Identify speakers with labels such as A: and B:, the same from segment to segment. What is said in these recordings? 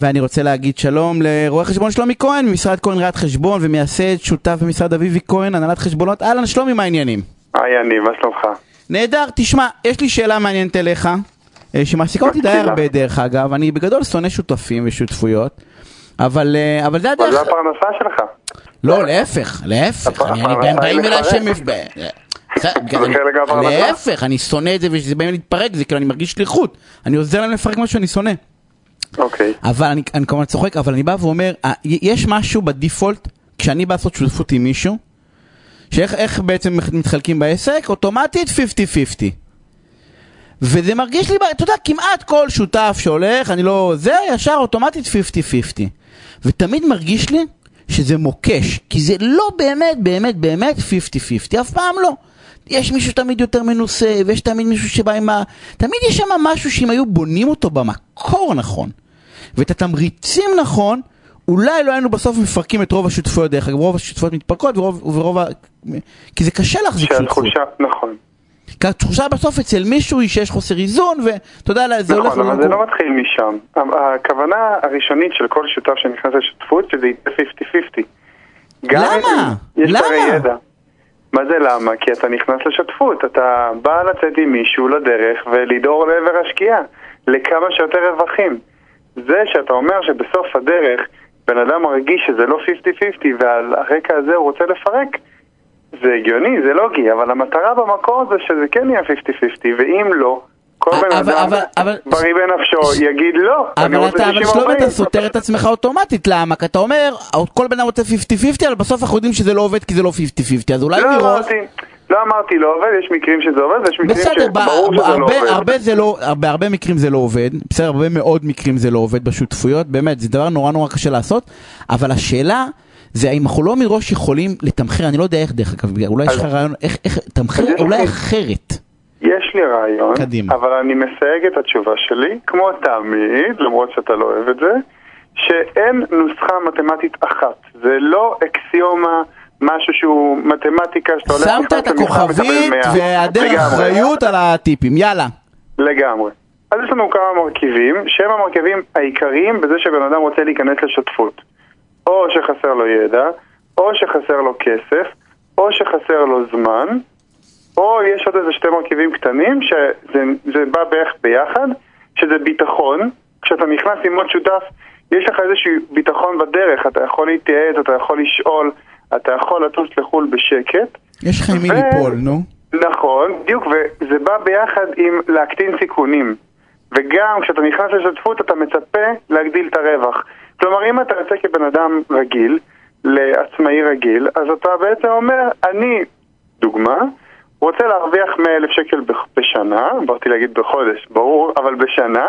A: ואני רוצה להגיד שלום לרואה חשבון שלומי כהן ממשרד כהן ראיית חשבון ומייסד שותף במשרד אביבי כהן הנהלת חשבונות. אהלן שלומי מה העניינים?
B: היי אני, מה שלומך?
A: נהדר. תשמע יש לי שאלה מעניינת אליך אה, שמעסיקה אותי די הרבה דרך אגב. אני בגדול שונא שותפים ושותפויות אבל, אה, אבל זה הדרך...
B: אבל זה הפרנסה שלך.
A: לא להפך להפך. אני, גם באים אליי. שהם... להפך אני שונא את זה וכשזה באים להתפרק זה כאילו אני מרגיש שליחות. אני עוזר להם לפרק משהו שאני שונא
B: אוקיי.
A: אבל אני, אני כמובן צוחק, אבל אני בא ואומר, אה, יש משהו בדיפולט, כשאני בא לעשות שותפות עם מישהו, שאיך איך בעצם מתחלקים בעסק? אוטומטית 50-50. וזה מרגיש לי, אתה יודע, כמעט כל שותף שהולך, אני לא... זה ישר אוטומטית 50-50. ותמיד מרגיש לי שזה מוקש, כי זה לא באמת, באמת, באמת 50-50, אף פעם לא. יש מישהו תמיד יותר מנוסה, ויש תמיד מישהו שבא עם ה... תמיד יש שם משהו שאם היו בונים אותו במקור נכון, ואת התמריצים נכון, אולי לא היינו בסוף מפרקים את רוב השותפויות, דרך אגב, רוב השותפויות מתפרקות, ורוב, ורוב ה... כי זה קשה להחזיק שותפות.
B: נכון.
A: כי התחושה בסוף אצל מישהו היא שיש חוסר איזון, ואתה יודע, זה הולך...
B: נכון, אבל זה לא מתחיל משם. הכוונה הראשונית של כל שותף שנכנס לשותפות שזה יהיה 50-50. גם
A: למה?
B: יש
A: למה?
B: ידע. מה זה למה? כי אתה נכנס לשותפות, אתה בא לצאת עם מישהו לדרך ולדהור לעבר השקיעה, לכמה שיותר רווחים. זה שאתה אומר שבסוף הדרך בן אדם מרגיש שזה לא 50-50 ועל הרקע הזה הוא רוצה לפרק, זה הגיוני, זה לוגי, אבל המטרה במקור זה שזה כן יהיה 50-50, ואם לא, כל בן
A: אבל-
B: אדם
A: אבל- אבל-
B: בריא בנפשו יגיד לא, אני
A: אבל
B: רוצה
A: אתה, אבל
B: 60-40.
A: שלומי, אתה סותר את עצמך אוטומטית, למה? כי אתה אומר, כל בן אדם רוצה 50-50, אבל בסוף אנחנו יודעים שזה לא עובד כי זה לא 50-50, אז אולי
B: לא
A: מראש...
B: לא אמרתי לא עובד, יש מקרים שזה עובד, ויש מקרים
A: בסדר,
B: שברור שזה לא
A: הרבה,
B: עובד.
A: הרבה זה לא, בהרבה מקרים זה לא עובד, בסדר, הרבה מאוד מקרים זה לא עובד בשותפויות, באמת, זה דבר נורא נורא קשה לעשות, אבל השאלה זה האם אנחנו לא מראש יכולים לתמחר, אני לא יודע איך דרך אגב, אולי יש לך
B: אז-
A: רעיון, איך, איך, תמחר
B: אז
A: אולי
B: לי-
A: אחרת.
B: יש לי רעיון,
A: קדימה.
B: אבל אני מסייג את התשובה שלי, כמו תמיד, למרות שאתה לא אוהב את זה, שאין נוסחה מתמטית אחת. זה לא אקסיומה, משהו שהוא מתמטיקה שאתה הולך
A: שמת את הכוכבית
B: מקבל 100.
A: והיעדר. אחריות על הטיפים, יאללה.
B: לגמרי. אז יש לנו כמה מרכיבים, שהם המרכיבים העיקריים בזה שבן אדם רוצה להיכנס לשותפות. או שחסר לו ידע, או שחסר לו כסף, או שחסר לו זמן, או יש עוד איזה שתי מרכיבים קטנים שזה זה בא בערך ביחד, שזה ביטחון. כשאתה נכנס עם עוד שותף, יש לך איזשהו ביטחון בדרך, אתה יכול להתייעץ, אתה יכול לשאול, אתה יכול לטוס לחו"ל בשקט.
A: יש לך עם מי ליפול, נו.
B: נכון, בדיוק, וזה בא ביחד עם להקטין סיכונים. וגם כשאתה נכנס לשותפות אתה מצפה להגדיל את הרווח. כלומר, אם אתה יוצא כבן אדם רגיל, לעצמאי רגיל, אז אתה בעצם אומר, אני, דוגמה, רוצה להרוויח 100 אלף שקל בח- בשנה, באתי להגיד בחודש, ברור, אבל בשנה,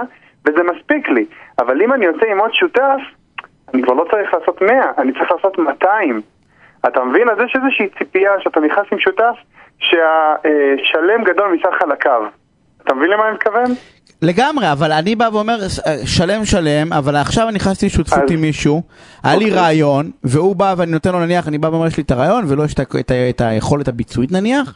B: וזה מספיק לי. אבל אם אני יוצא עם עוד שותף, אני כבר לא צריך לעשות 100, אני צריך לעשות 200. אתה מבין? אז יש איזושהי ציפייה שאתה נכנס עם שותף שהשלם גדול מסך חלקיו. אתה מבין למה אני מתכוון?
A: לגמרי, אבל אני בא ואומר, שלם שלם, אבל עכשיו אני נכנסתי לשותפות
B: אז-
A: עם מישהו, היה לי
B: אוקיי.
A: רעיון, והוא בא ואני נותן לו נניח, אני בא ואומר יש לי את הרעיון, ולא יש את היכולת הביצועית נניח,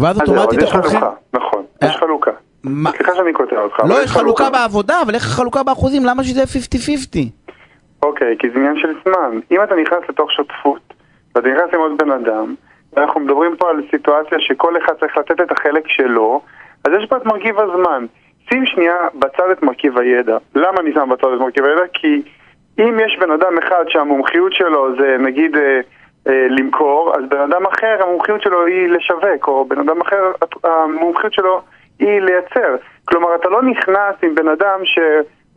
A: ואז אוטומטית
B: יש
A: אנחנו הולכים...
B: חלוקה, נכון,
A: אה,
B: יש חלוקה.
A: מה-
B: סליחה שאני קוטע אותך.
A: לא,
B: יש
A: חלוקה בעבודה, אבל איך החלוקה באחוזים? למה שזה יהיה 50-50?
B: אוקיי, כי זה עניין של זמן. אם אתה נכנס לתוך שותפות, ואתה נכנס עם עוד בן אדם, ואנחנו מדברים פה על סיטואציה שכל אחד צריך לתת את החלק שלו, אז יש פה את מרכיב הזמן. שים שנייה בצד את מרכיב הידע. למה אני שם בצד את מרכיב הידע? כי אם יש בן אדם אחד שהמומחיות שלו זה נגיד אה, אה, למכור, אז בן אדם אחר המומחיות שלו היא לשווק, או בן אדם אחר המומחיות שלו היא לייצר. כלומר, אתה לא נכנס עם בן אדם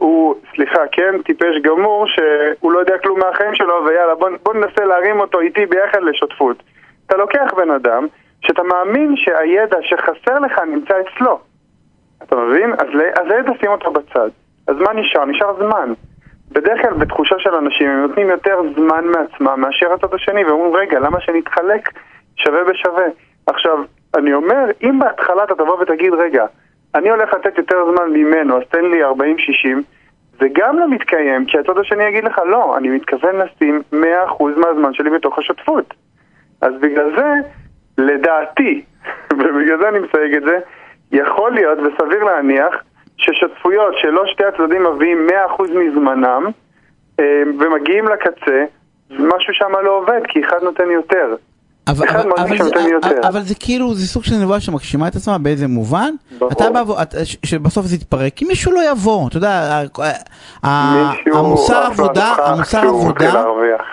B: שהוא, סליחה, כן, טיפש גמור, שהוא לא יודע כלום מהחיים שלו, ויאללה, בוא, בוא ננסה להרים אותו איתי ביחד לשותפות. אתה לוקח בן אדם שאתה מאמין שהידע שחסר לך נמצא אצלו. אתה מבין? אז, אז הידע שים אותו בצד. אז מה נשאר? נשאר זמן. בדרך כלל בתחושה של אנשים הם נותנים יותר זמן מעצמם מאשר הצד השני, ואומרים רגע, למה שנתחלק שווה בשווה? עכשיו, אני אומר, אם בהתחלה אתה תבוא ותגיד, רגע, אני הולך לתת יותר זמן ממנו, אז תן לי 40-60, זה גם לא מתקיים, כי הצד השני יגיד לך, לא, אני מתכוון לשים 100% מהזמן שלי בתוך השותפות. אז בגלל זה, לדעתי, ובגלל זה אני מסייג את זה, יכול להיות וסביר להניח ששותפויות שלא שתי הצדדים מביאים 100% מזמנם אה, ומגיעים לקצה, משהו שם לא עובד, כי אחד נותן יותר.
A: אבל,
B: אחד
A: אבל, אבל, זה,
B: יותר.
A: אבל זה כאילו, זה סוג של נבואה שמגשימה את עצמה באיזה מובן. אתה בא, שבסוף זה יתפרק, כי מישהו לא יבוא, אתה יודע, המוסר עבודה, המוסר עבודה.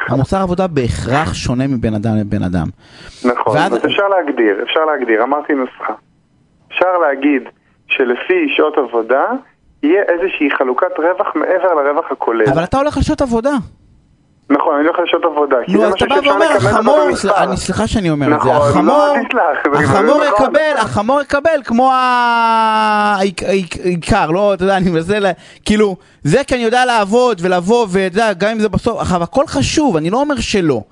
A: המוסר עבודה בהכרח שונה מבין אדם לבין אדם.
B: נכון, אז אפשר להגדיר, אפשר להגדיר, אמרתי נוסחה. אפשר להגיד שלפי שעות עבודה יהיה איזושהי חלוקת רווח מעבר לרווח הכולל.
A: אבל אתה הולך לשעות עבודה.
B: נכון, אני הולך לשעות עבודה.
A: נו, אז אתה בא ואומר, החמור. אני סליחה שאני אומר את זה,
B: נכון,
A: החמור,
B: לא,
A: החמור
B: זה נכון.
A: יקבל, החמור יקבל כמו העיק- העיק- העיקר, לא, אתה יודע, אני מנסה, כאילו, זה כי אני יודע לעבוד ולבוא, ואתה יודע, גם אם זה בסוף, עכשיו, הכל חשוב, אני לא אומר שלא.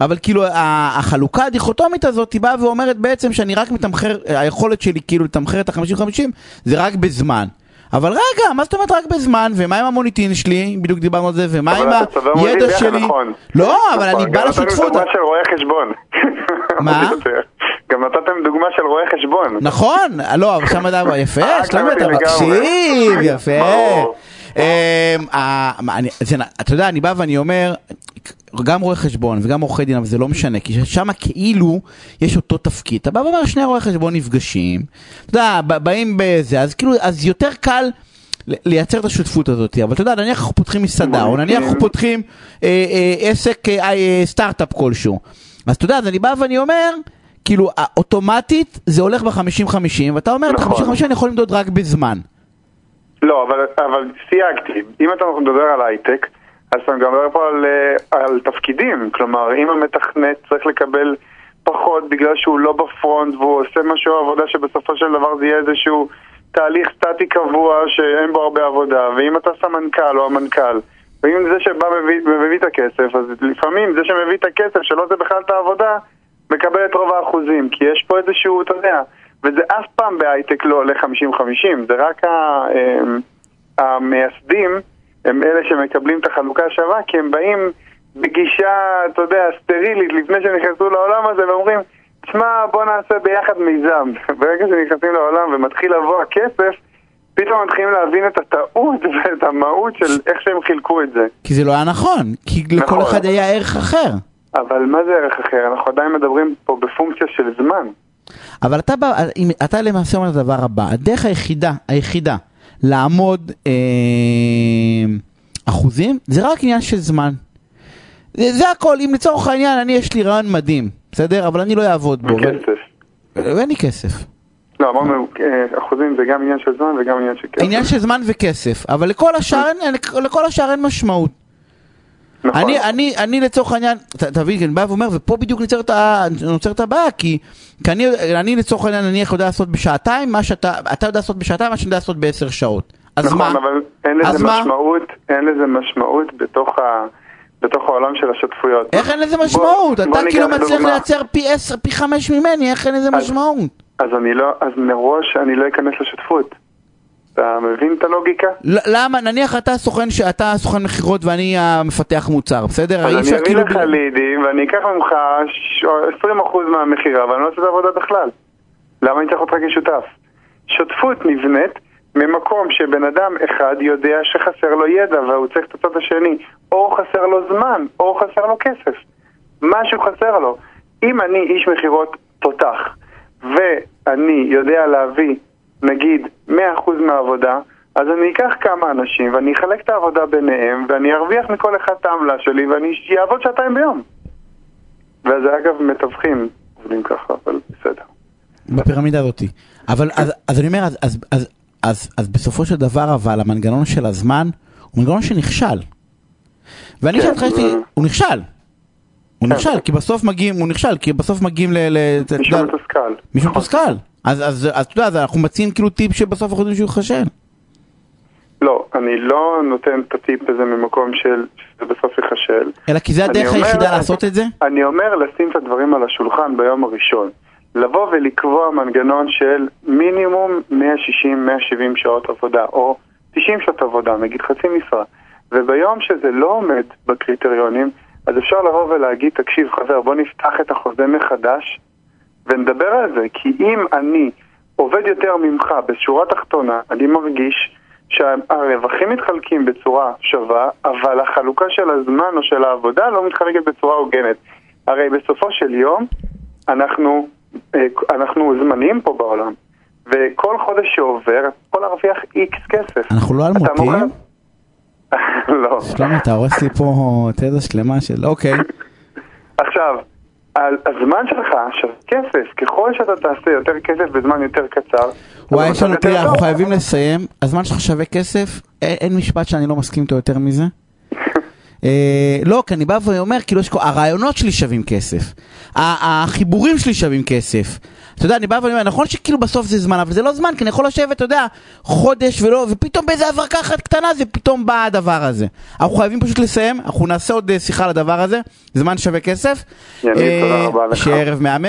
A: אבל כאילו החלוקה הדיכוטומית הזאת היא באה ואומרת בעצם שאני רק מתמחר, היכולת שלי כאילו לתמחר את ה-50-50 זה רק בזמן. אבל רגע, מה זאת אומרת רק בזמן? ומה עם המוניטין שלי? בדיוק דיברנו על זה, ומה עם הידע שלי?
B: נכון.
A: לא, אבל
B: נכון,
A: אני בא
B: גם נתתם
A: לשותפות.
B: דוגמה של רואה חשבון.
A: מה?
B: גם נתתם דוגמה של רואה חשבון.
A: נכון, לא, אבל שם אתה יפה,
B: אה,
A: שלומי אתה. מקשיב, יפה. אמ, ה- מה, אני- זה נ- אתה יודע, אני בא ואני אומר, גם רואי חשבון וגם עורכי דין, אבל זה לא משנה, כי שם כאילו יש אותו תפקיד. אתה בא ואומר, שני רואי חשבון נפגשים, אתה יודע, באים בזה, אז כאילו, אז יותר קל לייצר את השותפות הזאת, אבל אתה יודע, נניח אנחנו פותחים מסעדה, או נניח אנחנו פותחים אה, אה, עסק, אה, אה, סטארט-אפ כלשהו. אז אתה יודע, אז אני בא ואני אומר, כאילו, אוטומטית זה הולך ב-50-50, ואתה אומר, את
B: נכון.
A: ה-50-50 אני יכול למדוד רק בזמן.
B: לא, אבל, אבל סייגתי. אם אתה מדבר על הייטק, אז אתה מדבר פה על, אה, על תפקידים. כלומר, אם המתכנת צריך לקבל פחות בגלל שהוא לא בפרונט והוא עושה משהו עבודה שבסופו של דבר זה יהיה איזשהו תהליך סטטי קבוע שאין בו הרבה עבודה, ואם אתה סמנכ"ל או המנכ"ל, ואם זה שבא מביא, מביא את הכסף, אז לפעמים זה שמביא את הכסף, שלא עושה בכלל את העבודה, מקבל את רוב האחוזים, כי יש פה איזשהו, אתה יודע, וזה אף פעם בהייטק לא עולה 50-50, זה רק ה, אמ, המייסדים הם אלה שמקבלים את החלוקה השווה, כי הם באים בגישה, אתה יודע, סטרילית לפני שהם נכנסו לעולם הזה ואומרים, תשמע, בוא נעשה ביחד מיזם. ברגע שנכנסים לעולם ומתחיל לבוא הכסף, פתאום מתחילים להבין את הטעות ואת המהות של איך שהם חילקו את זה.
A: כי זה לא היה נכון, כי לכל
B: נכון.
A: אחד היה ערך אחר.
B: אבל מה זה ערך אחר? אנחנו עדיין מדברים פה בפונקציה של זמן.
A: אבל אתה אתה למעשה אומר את הדבר הבא, הדרך היחידה, היחידה, לעמוד אה, אחוזים, זה רק עניין של זמן. זה, זה הכל, אם לצורך העניין, אני יש לי רעיון מדהים, בסדר? אבל אני לא אעבוד בו.
B: וכסף.
A: ואין לי כסף.
B: לא, אמרנו, אה, אחוזים זה גם עניין של זמן וגם עניין של כסף.
A: עניין של זמן וכסף, אבל לכל השאר אין, לכל השאר אין משמעות.
B: נכון.
A: אני, אני, אני לצורך העניין, תבין, אני בא ואומר, ופה בדיוק נוצרת נוצרת הבעיה, כי, כי אני, אני לצורך העניין נניח יודע לעשות בשעתיים, מה שאתה, אתה יודע לעשות בשעתיים, מה שאני יודע לעשות בעשר שעות. אז
B: נכון,
A: מה?
B: אבל אין לזה
A: מה?
B: משמעות, אין לזה משמעות בתוך, ה, בתוך העולם של השותפויות.
A: איך אין לזה
B: בוא-
A: משמעות?
B: בוא
A: אתה
B: ניגע
A: כאילו מצליח
B: לדוגמה.
A: לייצר פי עשר, פי חמש ממני, איך אין לזה
B: אז-
A: משמעות?
B: אז אני לא, אז מראש אני לא אכנס לשותפות. אתה מבין את הלוגיקה?
A: למה? נניח אתה סוכן, ש- אתה סוכן מכירות ואני המפתח מוצר, בסדר?
B: אז אני אביא
A: כאילו
B: לך לידים ואני אקח ממך ש- 20% מהמכירה ואני לא עושה את העבודה בכלל. למה אני צריך אותך כשותף? שותפות נבנית ממקום שבן אדם אחד יודע שחסר לו ידע והוא צריך את הצד השני, או חסר לו זמן, או חסר לו כסף. משהו חסר לו. אם אני איש מכירות תותח, ואני יודע להביא, נגיד, 100% מהעבודה, אז אני אקח כמה אנשים ואני אחלק את העבודה ביניהם ואני ארוויח מכל אחד את העמלה שלי ואני אעבוד שעתיים ביום. וזה אגב מתווכים עובדים ככה, אבל בסדר.
A: בפירמידה הזאתי. אבל אז, אז אני אומר, אז, אז, אז, אז, אז בסופו של דבר, אבל המנגנון של הזמן הוא מנגנון שנכשל. ואני
B: כן,
A: שאלתי, לך,
B: זה-
A: הוא נכשל. הוא
B: כן.
A: נכשל, כי בסוף מגיעים, הוא נכשל, כי בסוף מגיעים ל...
B: מישהו מתוסכל.
A: מישהו. מתוסכל. אז, אז, אז אתה יודע, אז אנחנו מציעים כאילו טיפ שבסוף אנחנו יודעים שהוא ייכשל.
B: לא, אני לא נותן את הטיפ הזה ממקום של שזה בסוף ייכשל.
A: אלא כי זה
B: אני
A: הדרך
B: אומר-
A: היחידה לעשות את זה?
B: אני אומר לשים את הדברים על השולחן ביום הראשון. לבוא ולקבוע מנגנון של מינימום 160-170 שעות עבודה, או 90 שעות עבודה, נגיד חצי משרה. וביום שזה לא עומד בקריטריונים, אז אפשר לבוא ולהגיד, תקשיב חבר, בוא נפתח את החוזה מחדש ונדבר על זה. כי אם אני עובד יותר ממך בשורה תחתונה, אני מרגיש שהרווחים מתחלקים בצורה שווה, אבל החלוקה של הזמן או של העבודה לא מתחלקת בצורה הוגנת. הרי בסופו של יום אנחנו, אה, אנחנו זמניים פה בעולם, וכל חודש שעובר, יכול להרוויח איקס כסף.
A: אנחנו לא אלמותים?
B: לא.
A: שלמה, אתה הורס לי פה תזה שלמה של אוקיי.
B: עכשיו, הזמן שלך שווה כסף, ככל שאתה תעשה יותר כסף בזמן יותר קצר.
A: וואי, יש לנו, תראה, אנחנו חייבים לסיים, הזמן שלך שווה כסף, אין משפט שאני לא מסכים איתו יותר מזה. אה, לא, כי אני בא ואומר, כאילו, הרעיונות שלי שווים כסף, החיבורים שלי שווים כסף. אתה יודע, אני בא ואני אומר, נכון שכאילו בסוף זה זמן, אבל זה לא זמן, כי אני יכול לשבת, אתה יודע, חודש ולא, ופתאום באיזה הברקה אחת קטנה זה פתאום בא הדבר הזה. אנחנו חייבים פשוט לסיים, אנחנו נעשה עוד אה, שיחה על הדבר הזה, זמן שווה כסף.
B: יניב, תודה
A: אה,
B: רבה לך.
A: שיהיה ערב מהמם.